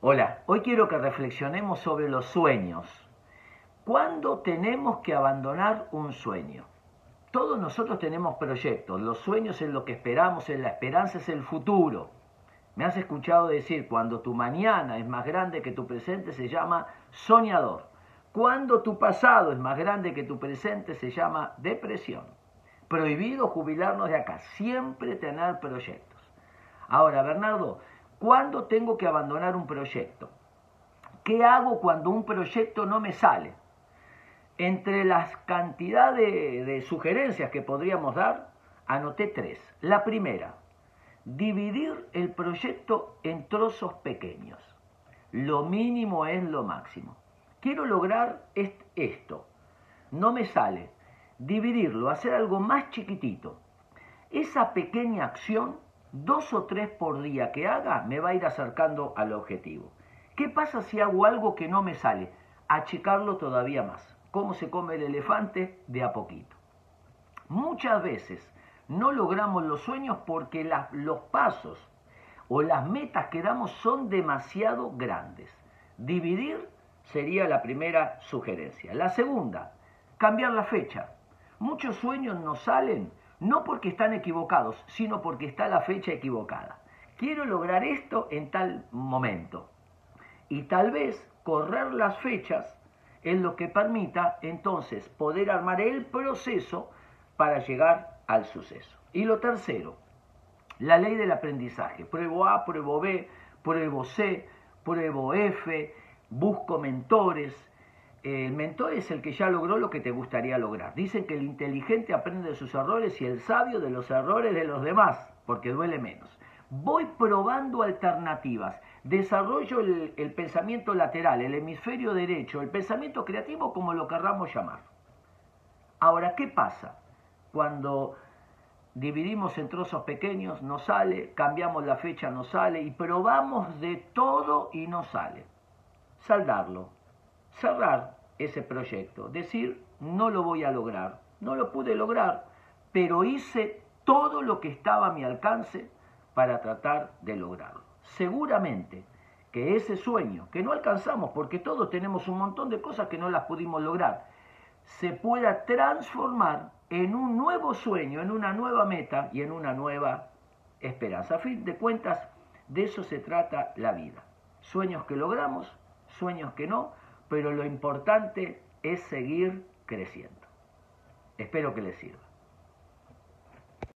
Hola, hoy quiero que reflexionemos sobre los sueños. ¿Cuándo tenemos que abandonar un sueño? Todos nosotros tenemos proyectos, los sueños es lo que esperamos, es la esperanza es el futuro. Me has escuchado decir, cuando tu mañana es más grande que tu presente se llama soñador. Cuando tu pasado es más grande que tu presente se llama depresión. Prohibido jubilarnos de acá, siempre tener proyectos. Ahora, Bernardo, ¿Cuándo tengo que abandonar un proyecto? ¿Qué hago cuando un proyecto no me sale? Entre las cantidades de, sugerencias que podríamos dar, anoté tres. La primera, dividir el proyecto en trozos pequeños. Lo mínimo es lo máximo. Quiero lograr esto. No me sale. Dividirlo, hacer algo más chiquitito. Esa pequeña acción dos o tres por día que haga me va a ir acercando al objetivo. ¿Qué pasa si hago algo que no me sale? Achicarlo todavía más. ¿Cómo se come el elefante? De a poquito. Muchas veces no logramos los sueños porque los pasos o las metas que damos son demasiado grandes. Dividir sería la primera sugerencia. La segunda, cambiar la fecha. Muchos sueños nos salen no porque están equivocados, sino porque está la fecha equivocada. Quiero lograr esto en tal momento. Y tal vez correr las fechas es lo que permita entonces poder armar el proceso para llegar al suceso. Y lo tercero, la ley del aprendizaje. Pruebo A, pruebo B, pruebo C, pruebo F, busco mentores, el mentor es el que ya logró lo que te gustaría lograr. Dicen que el inteligente aprende de sus errores y el sabio de los errores de los demás, porque duele menos. Voy probando alternativas. Desarrollo el, pensamiento lateral, el hemisferio derecho, el pensamiento creativo, como lo querramos llamar. Ahora, ¿qué pasa? Cuando dividimos en trozos pequeños, no sale, cambiamos la fecha, no sale, y probamos de todo y no sale. Saldarlo, cerrar ese proyecto, decir, no lo voy a lograr, no lo pude lograr, pero hice todo lo que estaba a mi alcance para tratar de lograrlo. Seguramente que ese sueño, que no alcanzamos, porque todos tenemos un montón de cosas que no las pudimos lograr, se pueda transformar en un nuevo sueño, en una nueva meta y en una nueva esperanza. A fin de cuentas, de eso se trata la vida. Sueños que logramos, sueños que no, pero lo importante es seguir creciendo. Espero que les sirva.